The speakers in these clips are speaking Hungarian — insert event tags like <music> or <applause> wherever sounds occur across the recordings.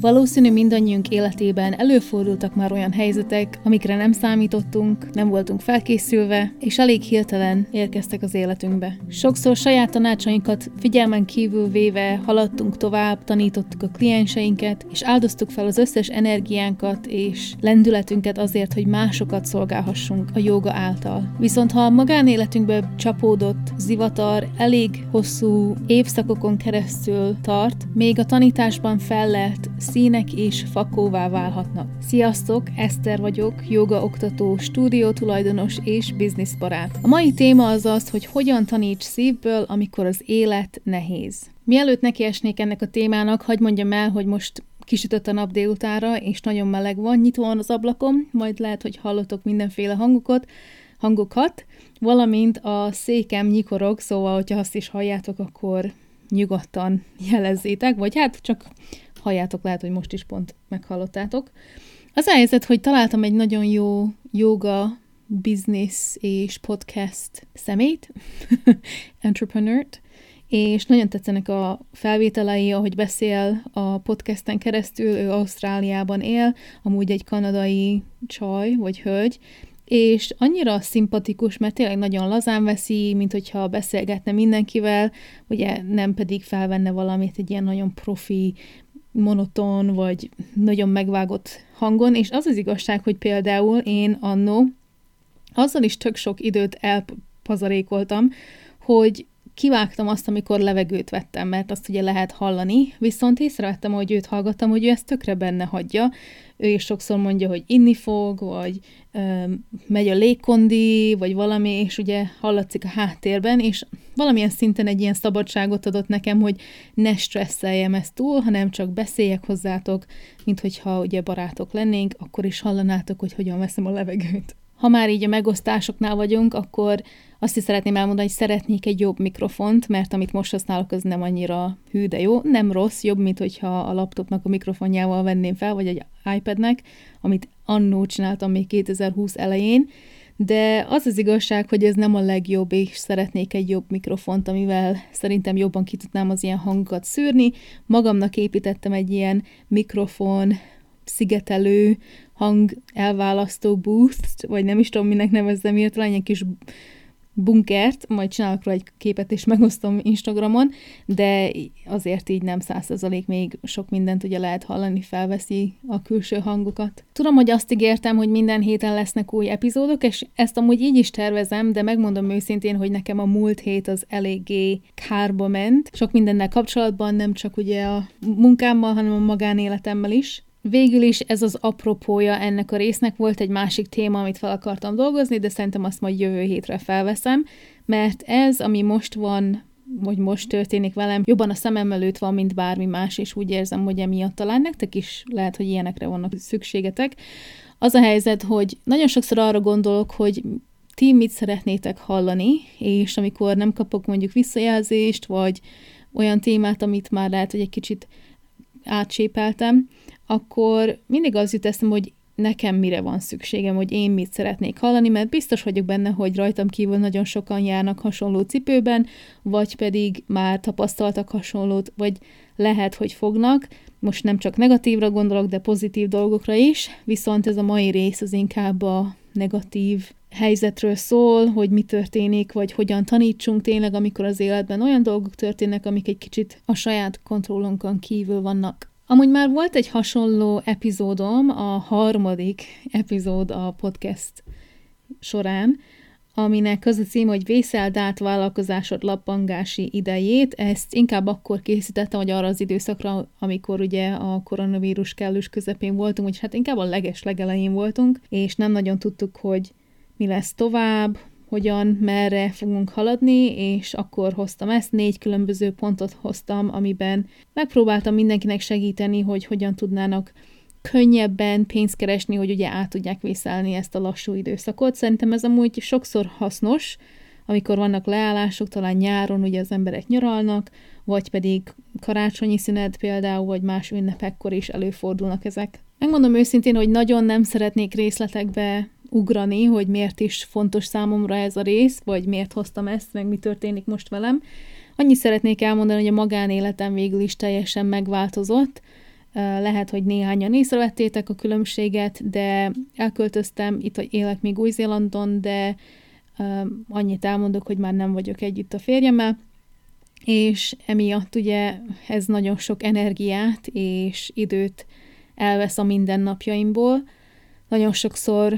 Valószínű mindannyiunk életében előfordultak már olyan helyzetek, amikre nem számítottunk, nem voltunk felkészülve, és elég hirtelen érkeztek az életünkbe. Sokszor saját tanácsainkat figyelmen kívül véve haladtunk tovább, tanítottuk a klienseinket, és áldoztuk fel az összes energiánkat és lendületünket azért, hogy másokat szolgálhassunk a joga által. Viszont ha a magánéletünkbe csapódott zivatar elég hosszú évszakokon keresztül tart, még a tanításban fellelt színek és fakóvá válhatnak. Sziasztok, Eszter vagyok, joga oktató, stúdió tulajdonos és bizniszbarát. A mai téma az az, hogy hogyan taníts szívből, amikor az élet nehéz. Mielőtt nekiesnék ennek a témának, hagyd mondjam el, hogy most kisütött a nap délutára, és nagyon meleg van, nyitva van az ablakom, majd lehet, hogy hallotok mindenféle hangokat, hangokat, valamint a székem nyikorog, szóval, hogyha azt is halljátok, akkor nyugodtan jelezzétek, vagy hát csak halljátok, lehet, hogy most is pont meghallottátok. Az a helyzet, hogy találtam egy nagyon jó yoga, business és podcast szemét, <laughs> entrepreneur-t, és nagyon tetszenek a felvételei, ahogy beszél a podcasten keresztül, ő Ausztráliában él, amúgy egy kanadai csaj vagy hölgy, és annyira szimpatikus, mert tényleg nagyon lazán veszi, mint hogyha beszélgetne mindenkivel, ugye nem pedig felvenne valamit egy ilyen nagyon profi, monoton, vagy nagyon megvágott hangon, és az az igazság, hogy például én annó azzal is tök sok időt elpazarékoltam, hogy kivágtam azt, amikor levegőt vettem, mert azt ugye lehet hallani, viszont észrevettem, hogy őt hallgattam, hogy ő ezt tökre benne hagyja. Ő is sokszor mondja, hogy inni fog, vagy ö, megy a légkondi, vagy valami, és ugye hallatszik a háttérben, és valamilyen szinten egy ilyen szabadságot adott nekem, hogy ne stresszeljem ezt túl, hanem csak beszéljek hozzátok, mint hogyha ugye barátok lennénk, akkor is hallanátok, hogy hogyan veszem a levegőt. Ha már így a megosztásoknál vagyunk, akkor azt is szeretném elmondani, hogy szeretnék egy jobb mikrofont, mert amit most használok, az nem annyira hű, de jó. Nem rossz, jobb, mint hogyha a laptopnak a mikrofonjával venném fel, vagy egy iPadnek, amit annó csináltam még 2020 elején, de az az igazság, hogy ez nem a legjobb, és szeretnék egy jobb mikrofont, amivel szerintem jobban ki tudnám az ilyen hangokat szűrni. Magamnak építettem egy ilyen mikrofon szigetelő hang elválasztó boost, vagy nem is tudom, minek nevezzem, illetve egy kis bunkert, majd csinálok rá egy képet és megosztom Instagramon, de azért így nem százszerzalék még sok mindent ugye lehet hallani, felveszi a külső hangokat. Tudom, hogy azt ígértem, hogy minden héten lesznek új epizódok, és ezt amúgy így is tervezem, de megmondom őszintén, hogy nekem a múlt hét az eléggé kárba ment. Sok mindennel kapcsolatban, nem csak ugye a munkámmal, hanem a magánéletemmel is. Végül is ez az apropója ennek a résznek volt egy másik téma, amit fel akartam dolgozni, de szerintem azt majd jövő hétre felveszem, mert ez, ami most van, hogy most történik velem, jobban a szemem előtt van, mint bármi más, és úgy érzem, hogy emiatt talán nektek is lehet, hogy ilyenekre vannak szükségetek. Az a helyzet, hogy nagyon sokszor arra gondolok, hogy ti mit szeretnétek hallani, és amikor nem kapok mondjuk visszajelzést, vagy olyan témát, amit már lehet, hogy egy kicsit átcsépeltem, akkor mindig az jut eszem, hogy nekem mire van szükségem, hogy én mit szeretnék hallani, mert biztos vagyok benne, hogy rajtam kívül nagyon sokan járnak hasonló cipőben, vagy pedig már tapasztaltak hasonlót, vagy lehet, hogy fognak. Most nem csak negatívra gondolok, de pozitív dolgokra is, viszont ez a mai rész az inkább a negatív helyzetről szól, hogy mi történik, vagy hogyan tanítsunk tényleg, amikor az életben olyan dolgok történnek, amik egy kicsit a saját kontrollunkon kívül vannak. Amúgy már volt egy hasonló epizódom, a harmadik epizód a podcast során, aminek az a cím, hogy vészeld át vállalkozásod lappangási idejét. Ezt inkább akkor készítettem, hogy arra az időszakra, amikor ugye a koronavírus kellős közepén voltunk, hogy hát inkább a leges legelején voltunk, és nem nagyon tudtuk, hogy mi lesz tovább, hogyan, merre fogunk haladni, és akkor hoztam ezt, négy különböző pontot hoztam, amiben megpróbáltam mindenkinek segíteni, hogy hogyan tudnának könnyebben pénzt keresni, hogy ugye át tudják vészelni ezt a lassú időszakot. Szerintem ez amúgy sokszor hasznos, amikor vannak leállások, talán nyáron ugye az emberek nyaralnak, vagy pedig karácsonyi szünet például, vagy más ünnepekkor is előfordulnak ezek. Megmondom őszintén, hogy nagyon nem szeretnék részletekbe ugrani, hogy miért is fontos számomra ez a rész, vagy miért hoztam ezt, meg mi történik most velem. Annyit szeretnék elmondani, hogy a magánéletem végül is teljesen megváltozott. Lehet, hogy néhányan észrevettétek a különbséget, de elköltöztem, itt élek még Új-Zélandon, de annyit elmondok, hogy már nem vagyok együtt a férjemmel, és emiatt ugye ez nagyon sok energiát és időt elvesz a mindennapjaimból. Nagyon sokszor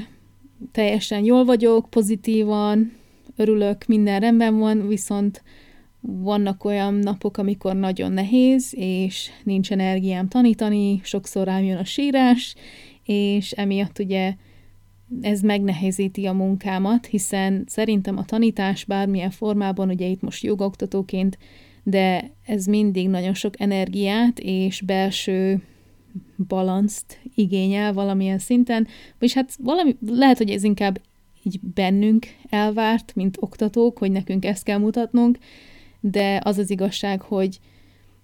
teljesen jól vagyok, pozitívan, örülök, minden rendben van, viszont vannak olyan napok, amikor nagyon nehéz, és nincs energiám tanítani, sokszor rám jön a sírás, és emiatt ugye ez megnehezíti a munkámat, hiszen szerintem a tanítás bármilyen formában, ugye itt most jogoktatóként, de ez mindig nagyon sok energiát és belső balanszt igényel valamilyen szinten, és hát valami, lehet, hogy ez inkább így bennünk elvárt, mint oktatók, hogy nekünk ezt kell mutatnunk, de az az igazság, hogy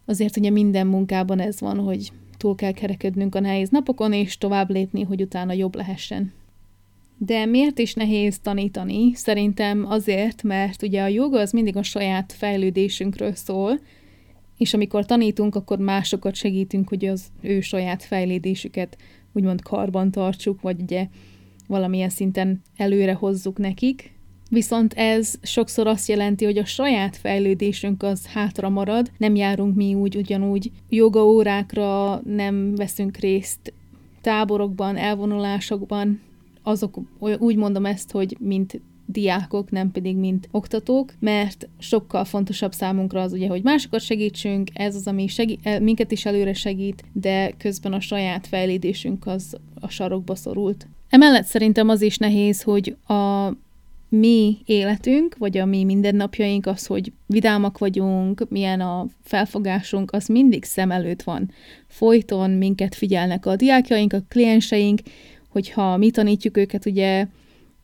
azért ugye minden munkában ez van, hogy túl kell kerekednünk a nehéz napokon, és tovább lépni, hogy utána jobb lehessen. De miért is nehéz tanítani? Szerintem azért, mert ugye a joga az mindig a saját fejlődésünkről szól, és amikor tanítunk, akkor másokat segítünk, hogy az ő saját fejlődésüket úgymond karban tartsuk, vagy ugye valamilyen szinten előre hozzuk nekik. Viszont ez sokszor azt jelenti, hogy a saját fejlődésünk az hátra marad, nem járunk mi úgy ugyanúgy joga órákra, nem veszünk részt táborokban, elvonulásokban, azok, úgy mondom ezt, hogy mint diákok, nem pedig mint oktatók, mert sokkal fontosabb számunkra az ugye, hogy másokat segítsünk, ez az, ami segí- minket is előre segít, de közben a saját fejlődésünk az a sarokba szorult. Emellett szerintem az is nehéz, hogy a mi életünk, vagy a mi mindennapjaink, az, hogy vidámak vagyunk, milyen a felfogásunk, az mindig szem előtt van. Folyton minket figyelnek a diákjaink, a klienseink, hogyha mi tanítjuk őket, ugye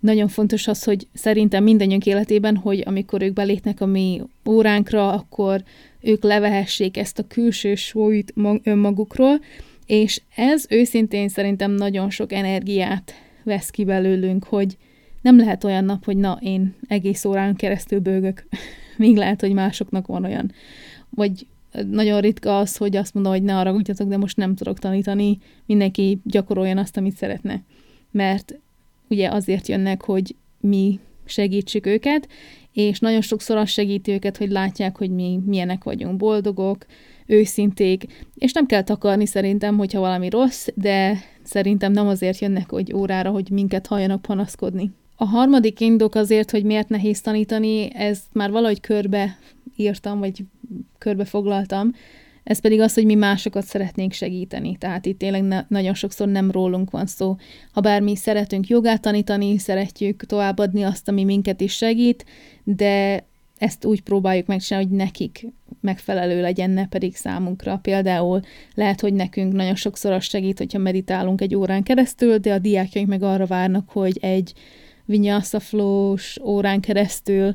nagyon fontos az, hogy szerintem mindannyiunk életében, hogy amikor ők belépnek a mi óránkra, akkor ők levehessék ezt a külső súlyt önmagukról, és ez őszintén szerintem nagyon sok energiát vesz ki belőlünk, hogy nem lehet olyan nap, hogy na, én egész órán keresztül bőgök, <laughs> még lehet, hogy másoknak van olyan. Vagy nagyon ritka az, hogy azt mondom, hogy ne haragudjatok, de most nem tudok tanítani, mindenki gyakoroljon azt, amit szeretne. Mert ugye azért jönnek, hogy mi segítsük őket, és nagyon sokszor az segíti őket, hogy látják, hogy mi milyenek vagyunk, boldogok, őszinték, és nem kell takarni szerintem, hogyha valami rossz, de szerintem nem azért jönnek, hogy órára, hogy minket halljanak panaszkodni. A harmadik indok azért, hogy miért nehéz tanítani, ezt már valahogy körbe írtam, vagy körbe foglaltam, ez pedig az, hogy mi másokat szeretnénk segíteni. Tehát itt tényleg ne, nagyon sokszor nem rólunk van szó. Ha bár mi szeretünk jogát tanítani, szeretjük továbbadni azt, ami minket is segít, de ezt úgy próbáljuk megcsinálni, hogy nekik megfelelő legyen, ne pedig számunkra. Például lehet, hogy nekünk nagyon sokszor az segít, hogyha meditálunk egy órán keresztül, de a diákjaink meg arra várnak, hogy egy vinyasa flows órán keresztül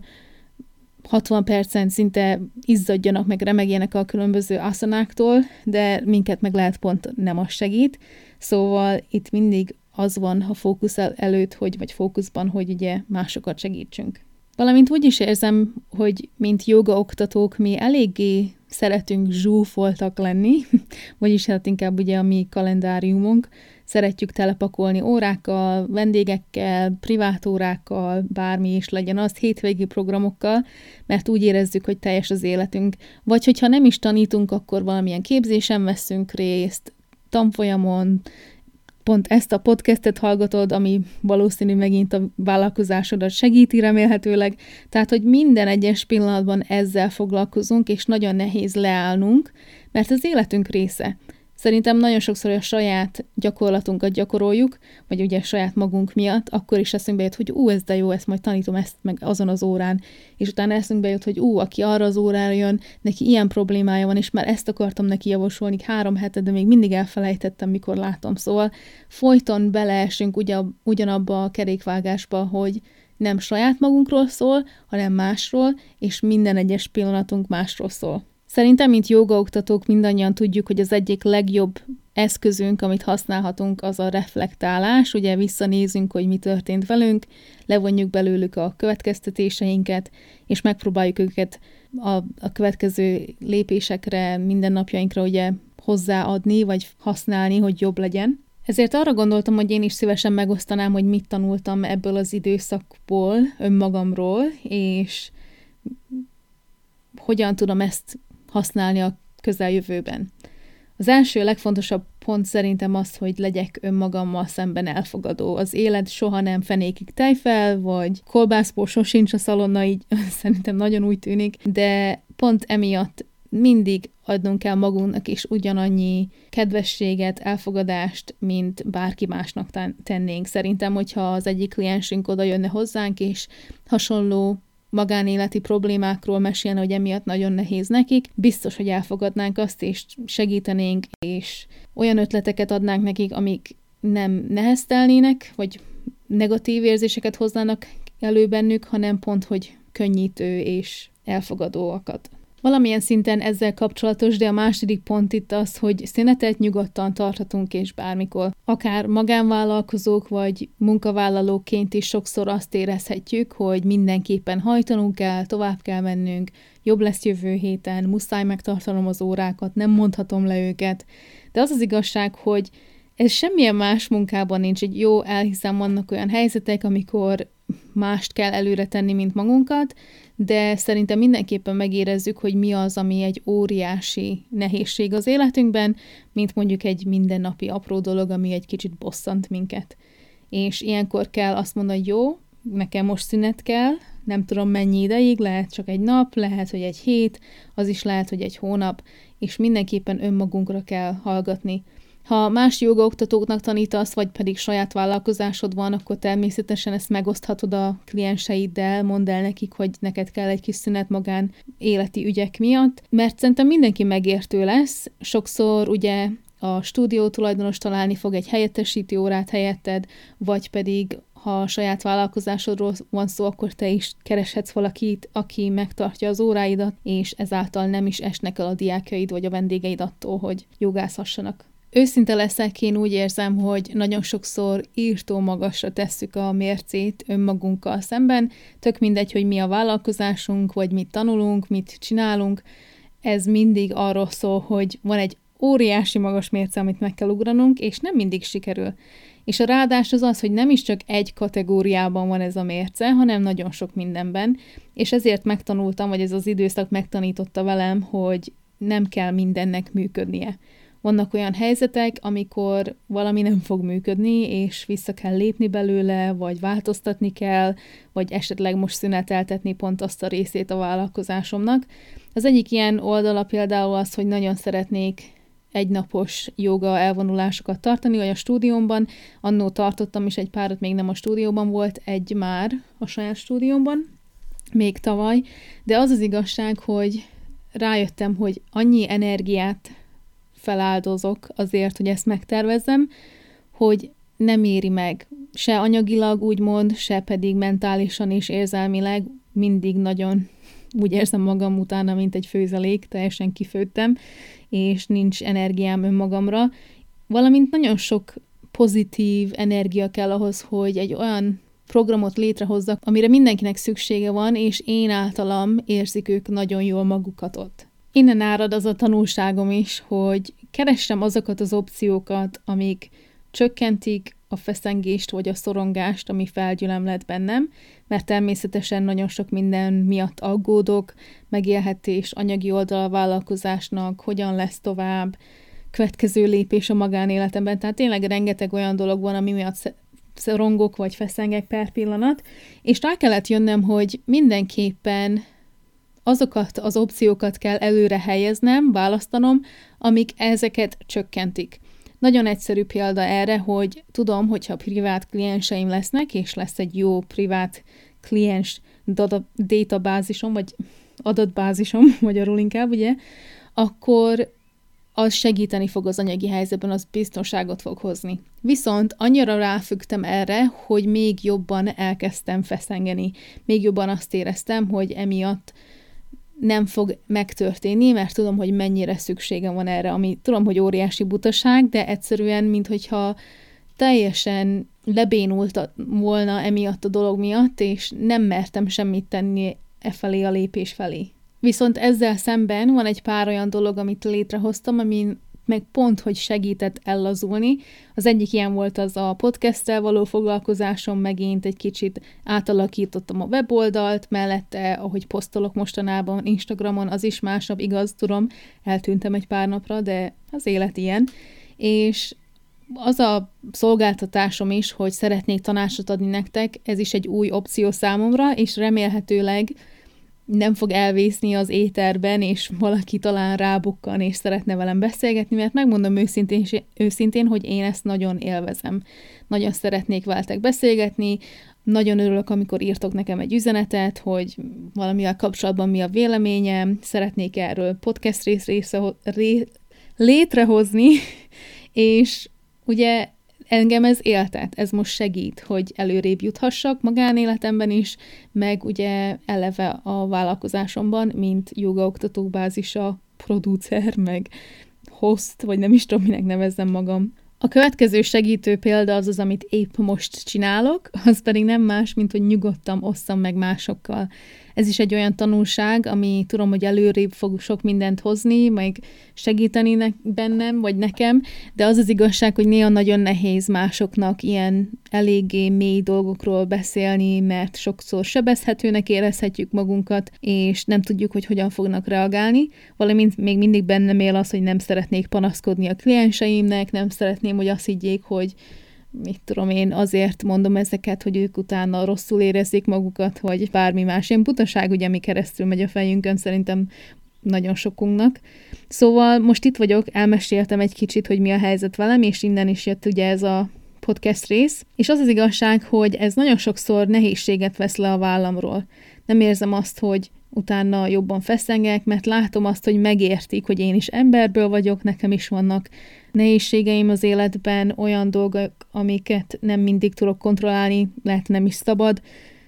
60 percen szinte izzadjanak, meg remegjenek a különböző aszanáktól, de minket meg lehet pont nem az segít. Szóval itt mindig az van a fókusz előtt, hogy, vagy fókuszban, hogy ugye másokat segítsünk. Valamint úgy is érzem, hogy mint joga oktatók mi eléggé szeretünk zsúfoltak lenni, <laughs> vagyis hát inkább ugye a mi kalendáriumunk, szeretjük telepakolni órákkal, vendégekkel, privát órákkal, bármi is legyen az, hétvégi programokkal, mert úgy érezzük, hogy teljes az életünk. Vagy hogyha nem is tanítunk, akkor valamilyen képzésen veszünk részt, tanfolyamon, pont ezt a podcastet hallgatod, ami valószínű megint a vállalkozásodat segíti remélhetőleg. Tehát, hogy minden egyes pillanatban ezzel foglalkozunk, és nagyon nehéz leállnunk, mert az életünk része. Szerintem nagyon sokszor a saját gyakorlatunkat gyakoroljuk, vagy ugye saját magunk miatt, akkor is eszünkbe jut, hogy ú, ez de jó, ezt majd tanítom ezt meg azon az órán, és utána eszünkbe jut, hogy ú, aki arra az órára jön, neki ilyen problémája van, és már ezt akartam neki javasolni három hete, de még mindig elfelejtettem, mikor látom. Szóval folyton beleesünk ugyan, ugyanabba a kerékvágásba, hogy nem saját magunkról szól, hanem másról, és minden egyes pillanatunk másról szól. Szerintem, mint jogaoktatók mindannyian tudjuk, hogy az egyik legjobb eszközünk, amit használhatunk, az a reflektálás. Ugye visszanézünk, hogy mi történt velünk, levonjuk belőlük a következtetéseinket, és megpróbáljuk őket a, a következő lépésekre, mindennapjainkra ugye hozzáadni, vagy használni, hogy jobb legyen. Ezért arra gondoltam, hogy én is szívesen megosztanám, hogy mit tanultam ebből az időszakból, önmagamról, és hogyan tudom ezt használni a közeljövőben. Az első legfontosabb pont szerintem az, hogy legyek önmagammal szemben elfogadó. Az élet soha nem fenékig tejfel, vagy kolbászpó sosincs a szalonna, így <laughs> szerintem nagyon úgy tűnik, de pont emiatt mindig adnunk kell magunknak is ugyanannyi kedvességet, elfogadást, mint bárki másnak tennénk. Szerintem, hogyha az egyik kliensünk oda jönne hozzánk, és hasonló magánéleti problémákról mesélne, hogy emiatt nagyon nehéz nekik, biztos, hogy elfogadnánk azt, és segítenénk, és olyan ötleteket adnánk nekik, amik nem neheztelnének, vagy negatív érzéseket hoznának elő bennük, hanem pont, hogy könnyítő és elfogadóakat. Valamilyen szinten ezzel kapcsolatos, de a második pont itt az, hogy szünetet nyugodtan tarthatunk és bármikor. Akár magánvállalkozók vagy munkavállalóként is sokszor azt érezhetjük, hogy mindenképpen hajtanunk kell, tovább kell mennünk, jobb lesz jövő héten, muszáj megtartanom az órákat, nem mondhatom le őket. De az az igazság, hogy ez semmilyen más munkában nincs. Egy jó, elhiszem, vannak olyan helyzetek, amikor mást kell előre tenni, mint magunkat, de szerintem mindenképpen megérezzük, hogy mi az, ami egy óriási nehézség az életünkben, mint mondjuk egy mindennapi apró dolog, ami egy kicsit bosszant minket. És ilyenkor kell azt mondani, hogy jó, nekem most szünet kell, nem tudom mennyi ideig, lehet csak egy nap, lehet, hogy egy hét, az is lehet, hogy egy hónap, és mindenképpen önmagunkra kell hallgatni. Ha más jogaoktatóknak tanítasz, vagy pedig saját vállalkozásod van, akkor természetesen ezt megoszthatod a klienseiddel, mondd el nekik, hogy neked kell egy kis szünet magán életi ügyek miatt, mert szerintem mindenki megértő lesz. Sokszor ugye a stúdió tulajdonos találni fog egy helyettesítő órát helyetted, vagy pedig ha a saját vállalkozásodról van szó, akkor te is kereshetsz valakit, aki megtartja az óráidat, és ezáltal nem is esnek el a diákjaid vagy a vendégeid attól, hogy jogászhassanak. Őszinte leszek, én úgy érzem, hogy nagyon sokszor írtó magasra tesszük a mércét önmagunkkal szemben, tök mindegy, hogy mi a vállalkozásunk, vagy mit tanulunk, mit csinálunk, ez mindig arról szól, hogy van egy óriási magas mérce, amit meg kell ugranunk, és nem mindig sikerül. És a ráadás az az, hogy nem is csak egy kategóriában van ez a mérce, hanem nagyon sok mindenben, és ezért megtanultam, vagy ez az időszak megtanította velem, hogy nem kell mindennek működnie vannak olyan helyzetek, amikor valami nem fog működni, és vissza kell lépni belőle, vagy változtatni kell, vagy esetleg most szüneteltetni pont azt a részét a vállalkozásomnak. Az egyik ilyen oldala például az, hogy nagyon szeretnék egynapos joga elvonulásokat tartani, vagy a stúdiómban. Annó tartottam is egy párat, még nem a stúdióban volt, egy már a saját stúdiómban, még tavaly, de az az igazság, hogy rájöttem, hogy annyi energiát feláldozok azért, hogy ezt megtervezzem, hogy nem éri meg se anyagilag úgymond, se pedig mentálisan és érzelmileg mindig nagyon úgy érzem magam utána, mint egy főzelék, teljesen kifőttem, és nincs energiám önmagamra, valamint nagyon sok pozitív energia kell ahhoz, hogy egy olyan programot létrehozzak, amire mindenkinek szüksége van, és én általam érzik ők nagyon jól magukat ott. Innen árad az a tanulságom is, hogy keressem azokat az opciókat, amik csökkentik a feszengést vagy a szorongást, ami felgyülem lett bennem, mert természetesen nagyon sok minden miatt aggódok, megélhetés, anyagi oldal a vállalkozásnak, hogyan lesz tovább, következő lépés a magánéletemben, tehát tényleg rengeteg olyan dolog van, ami miatt szorongok vagy feszengek per pillanat, és rá kellett jönnöm, hogy mindenképpen azokat az opciókat kell előre helyeznem, választanom, amik ezeket csökkentik. Nagyon egyszerű példa erre, hogy tudom, hogyha privát klienseim lesznek, és lesz egy jó privát kliens databázisom, vagy adatbázisom, <laughs> magyarul inkább, ugye, akkor az segíteni fog az anyagi helyzetben, az biztonságot fog hozni. Viszont annyira ráfügtem erre, hogy még jobban elkezdtem feszengeni. Még jobban azt éreztem, hogy emiatt nem fog megtörténni, mert tudom, hogy mennyire szükségem van erre, ami tudom, hogy óriási butaság, de egyszerűen, minthogyha teljesen lebénult volna emiatt a dolog miatt, és nem mertem semmit tenni e felé a lépés felé. Viszont ezzel szemben van egy pár olyan dolog, amit létrehoztam, amin meg pont, hogy segített ellazulni. Az egyik ilyen volt az a podcasttel való foglalkozásom, megint egy kicsit átalakítottam a weboldalt, mellette, ahogy posztolok mostanában Instagramon, az is másabb, igaz, tudom, eltűntem egy pár napra, de az élet ilyen. És az a szolgáltatásom is, hogy szeretnék tanácsot adni nektek, ez is egy új opció számomra, és remélhetőleg nem fog elvészni az éterben, és valaki talán rábukkan, és szeretne velem beszélgetni, mert megmondom őszintén, őszintén, hogy én ezt nagyon élvezem. Nagyon szeretnék veletek beszélgetni, nagyon örülök, amikor írtok nekem egy üzenetet, hogy valamivel kapcsolatban mi a véleményem, szeretnék erről podcast rész, része, ré, létrehozni, <laughs> és ugye engem ez éltet, ez most segít, hogy előrébb juthassak magánéletemben is, meg ugye eleve a vállalkozásomban, mint jogaoktató bázisa, producer, meg host, vagy nem is tudom, minek nevezzem magam. A következő segítő példa az az, amit épp most csinálok, az pedig nem más, mint hogy nyugodtan osszam meg másokkal ez is egy olyan tanulság, ami tudom, hogy előrébb fog sok mindent hozni, meg segíteni ne- bennem, vagy nekem, de az az igazság, hogy néha nagyon nehéz másoknak ilyen eléggé mély dolgokról beszélni, mert sokszor sebezhetőnek érezhetjük magunkat, és nem tudjuk, hogy hogyan fognak reagálni, valamint még mindig bennem él az, hogy nem szeretnék panaszkodni a klienseimnek, nem szeretném, hogy azt higgyék, hogy mit tudom én, azért mondom ezeket, hogy ők utána rosszul érezzék magukat, vagy bármi más. Ilyen butaság, ugye, ami keresztül megy a fejünkön, szerintem nagyon sokunknak. Szóval most itt vagyok, elmeséltem egy kicsit, hogy mi a helyzet velem, és innen is jött ugye ez a podcast rész. És az az igazság, hogy ez nagyon sokszor nehézséget vesz le a vállamról. Nem érzem azt, hogy utána jobban feszengek, mert látom azt, hogy megértik, hogy én is emberből vagyok, nekem is vannak nehézségeim az életben, olyan dolgok, amiket nem mindig tudok kontrollálni, lehet nem is szabad.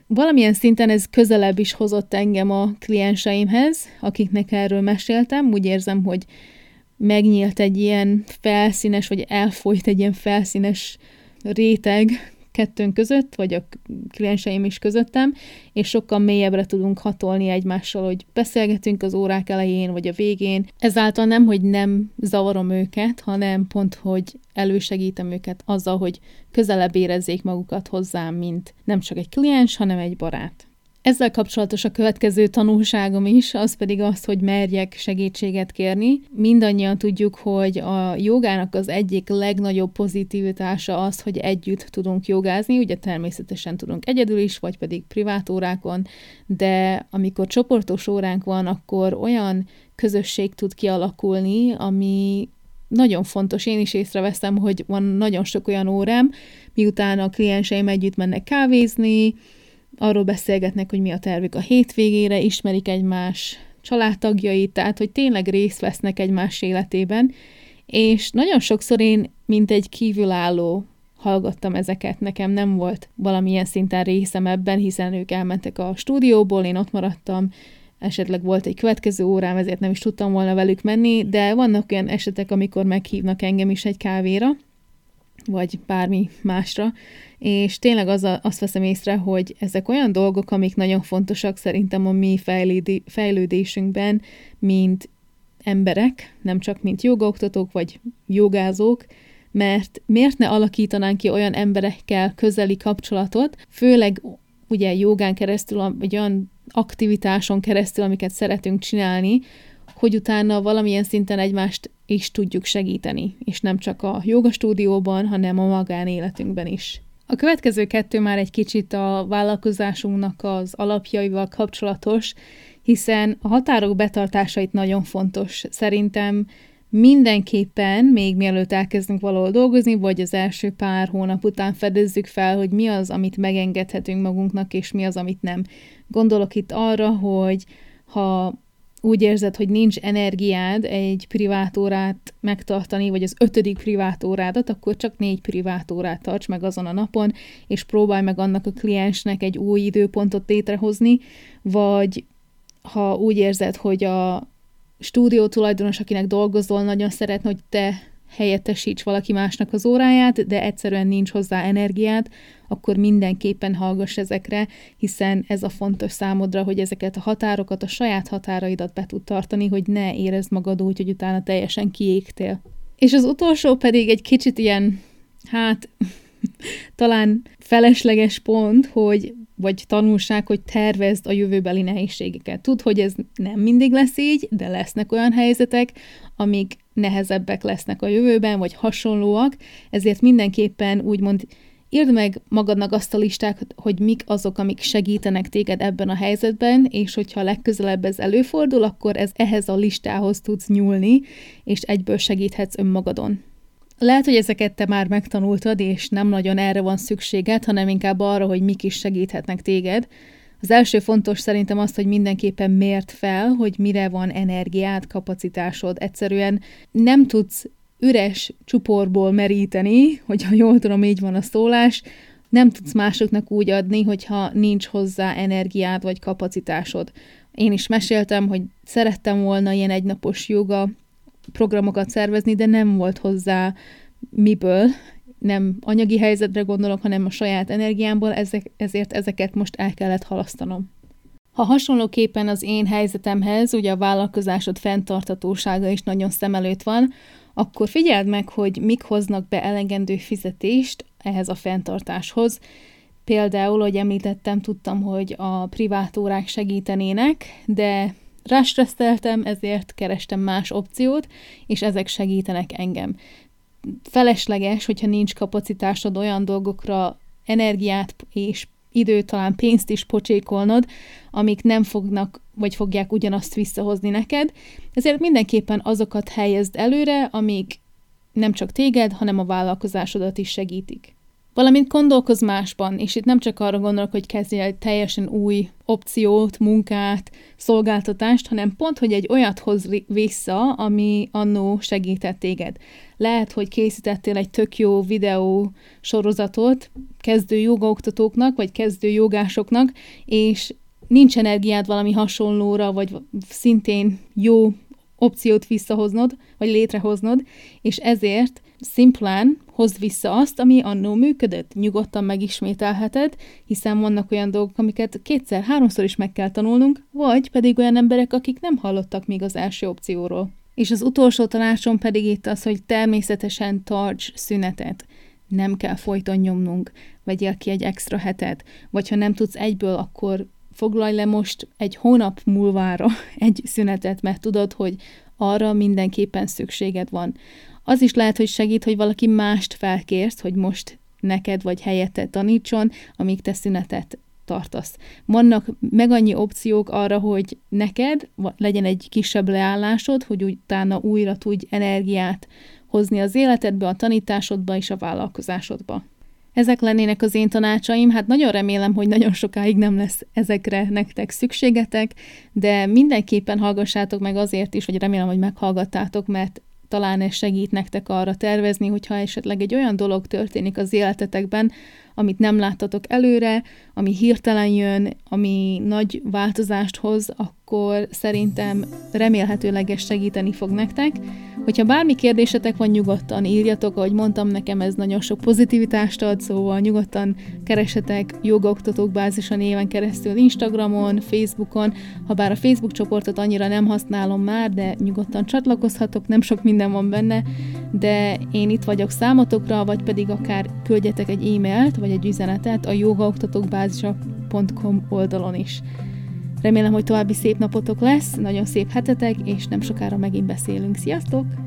Valamilyen szinten ez közelebb is hozott engem a klienseimhez, akiknek erről meséltem. Úgy érzem, hogy megnyílt egy ilyen felszínes, vagy elfolyt egy ilyen felszínes réteg kettőnk között, vagy a klienseim is közöttem, és sokkal mélyebbre tudunk hatolni egymással, hogy beszélgetünk az órák elején, vagy a végén. Ezáltal nem, hogy nem zavarom őket, hanem pont, hogy elősegítem őket azzal, hogy közelebb érezzék magukat hozzám, mint nem csak egy kliens, hanem egy barát. Ezzel kapcsolatos a következő tanulságom is, az pedig az, hogy merjek segítséget kérni. Mindannyian tudjuk, hogy a jogának az egyik legnagyobb pozitivitása az, hogy együtt tudunk jogázni, ugye természetesen tudunk egyedül is, vagy pedig privát órákon, de amikor csoportos óránk van, akkor olyan közösség tud kialakulni, ami nagyon fontos, én is észreveszem, hogy van nagyon sok olyan órám, miután a klienseim együtt mennek kávézni, arról beszélgetnek, hogy mi a tervük a hétvégére, ismerik egymás családtagjait, tehát hogy tényleg részt vesznek egymás életében, és nagyon sokszor én, mint egy kívülálló hallgattam ezeket, nekem nem volt valamilyen szinten részem ebben, hiszen ők elmentek a stúdióból, én ott maradtam, esetleg volt egy következő órám, ezért nem is tudtam volna velük menni, de vannak olyan esetek, amikor meghívnak engem is egy kávéra, vagy bármi másra, és tényleg az a, azt veszem észre, hogy ezek olyan dolgok, amik nagyon fontosak szerintem a mi fejlődi, fejlődésünkben, mint emberek, nem csak mint jogaoktatók vagy jogázók, mert miért ne alakítanánk ki olyan emberekkel közeli kapcsolatot, főleg ugye jogán keresztül, vagy olyan aktivitáson keresztül, amiket szeretünk csinálni, hogy utána valamilyen szinten egymást is tudjuk segíteni, és nem csak a jogastúdióban, hanem a magánéletünkben is. A következő kettő már egy kicsit a vállalkozásunknak az alapjaival kapcsolatos, hiszen a határok betartásait nagyon fontos. Szerintem mindenképpen, még mielőtt elkezdünk valahol dolgozni, vagy az első pár hónap után fedezzük fel, hogy mi az, amit megengedhetünk magunknak, és mi az, amit nem. Gondolok itt arra, hogy ha úgy érzed, hogy nincs energiád egy privát órát megtartani, vagy az ötödik privát órádat, akkor csak négy privát órát tarts meg azon a napon, és próbálj meg annak a kliensnek egy új időpontot létrehozni, vagy ha úgy érzed, hogy a stúdió tulajdonos, akinek dolgozol, nagyon szeretne, hogy te helyettesíts valaki másnak az óráját, de egyszerűen nincs hozzá energiád, akkor mindenképpen hallgass ezekre, hiszen ez a fontos számodra, hogy ezeket a határokat, a saját határaidat be tud tartani, hogy ne érezd magad úgy, hogy utána teljesen kiégtél. És az utolsó pedig egy kicsit ilyen, hát <laughs> talán felesleges pont, hogy vagy tanulság, hogy tervezd a jövőbeli nehézségeket. Tud, hogy ez nem mindig lesz így, de lesznek olyan helyzetek, amik nehezebbek lesznek a jövőben, vagy hasonlóak, ezért mindenképpen úgymond írd meg magadnak azt a listát, hogy mik azok, amik segítenek téged ebben a helyzetben, és hogyha legközelebb ez előfordul, akkor ez ehhez a listához tudsz nyúlni, és egyből segíthetsz önmagadon. Lehet, hogy ezeket te már megtanultad, és nem nagyon erre van szükséged, hanem inkább arra, hogy mik is segíthetnek téged. Az első fontos szerintem az, hogy mindenképpen mért fel, hogy mire van energiád, kapacitásod. Egyszerűen nem tudsz üres csuporból meríteni, hogyha jól tudom, így van a szólás, nem tudsz másoknak úgy adni, hogyha nincs hozzá energiád vagy kapacitásod. Én is meséltem, hogy szerettem volna ilyen egynapos joga programokat szervezni, de nem volt hozzá miből, nem anyagi helyzetre gondolok, hanem a saját energiámból, ezek, ezért ezeket most el kellett halasztanom. Ha hasonlóképpen az én helyzetemhez, ugye a vállalkozásod fenntartatósága is nagyon szem előtt van, akkor figyeld meg, hogy mik hoznak be elegendő fizetést ehhez a fenntartáshoz. Például, hogy említettem, tudtam, hogy a privát órák segítenének, de rástresszeltem, ezért kerestem más opciót, és ezek segítenek engem. Felesleges, hogyha nincs kapacitásod olyan dolgokra energiát és időt, talán pénzt is pocsékolnod, amik nem fognak, vagy fogják ugyanazt visszahozni neked. Ezért mindenképpen azokat helyezd előre, amik nem csak téged, hanem a vállalkozásodat is segítik. Valamint gondolkoz másban, és itt nem csak arra gondolok, hogy kezdjél egy teljesen új opciót, munkát, szolgáltatást, hanem pont, hogy egy olyat hoz vissza, ami annó segített téged. Lehet, hogy készítettél egy tök jó videó sorozatot kezdő jogaoktatóknak, vagy kezdő jogásoknak, és nincs energiád valami hasonlóra, vagy szintén jó opciót visszahoznod, vagy létrehoznod, és ezért szimplán hozd vissza azt, ami annó működött. Nyugodtan megismételheted, hiszen vannak olyan dolgok, amiket kétszer, háromszor is meg kell tanulnunk, vagy pedig olyan emberek, akik nem hallottak még az első opcióról. És az utolsó tanácsom pedig itt az, hogy természetesen tarts szünetet. Nem kell folyton nyomnunk, vegyél ki egy extra hetet, vagy ha nem tudsz egyből, akkor foglalj le most egy hónap múlvára <laughs> egy szünetet, mert tudod, hogy arra mindenképpen szükséged van. Az is lehet, hogy segít, hogy valaki mást felkérsz, hogy most neked vagy helyette tanítson, amíg te szünetet tartasz. Vannak meg annyi opciók arra, hogy neked legyen egy kisebb leállásod, hogy utána újra tudj energiát hozni az életedbe, a tanításodba és a vállalkozásodba. Ezek lennének az én tanácsaim, hát nagyon remélem, hogy nagyon sokáig nem lesz ezekre nektek szükségetek, de mindenképpen hallgassátok meg azért is, hogy remélem, hogy meghallgattátok, mert talán ez segít nektek arra tervezni, hogyha esetleg egy olyan dolog történik az életetekben, amit nem láttatok előre, ami hirtelen jön, ami nagy változást hoz, akkor szerintem remélhetőleg ez segíteni fog nektek. Hogyha bármi kérdésetek van, nyugodtan írjatok, ahogy mondtam, nekem ez nagyon sok pozitivitást ad, szóval nyugodtan keresetek jogaoktatók bázisa néven keresztül Instagramon, Facebookon, ha bár a Facebook csoportot annyira nem használom már, de nyugodtan csatlakozhatok, nem sok minden van benne, de én itt vagyok számotokra, vagy pedig akár küldjetek egy e-mailt, vagy egy üzenetet a jogaoktatókbázisa.com oldalon is. Remélem, hogy további szép napotok lesz, nagyon szép hetetek, és nem sokára megint beszélünk. Sziasztok!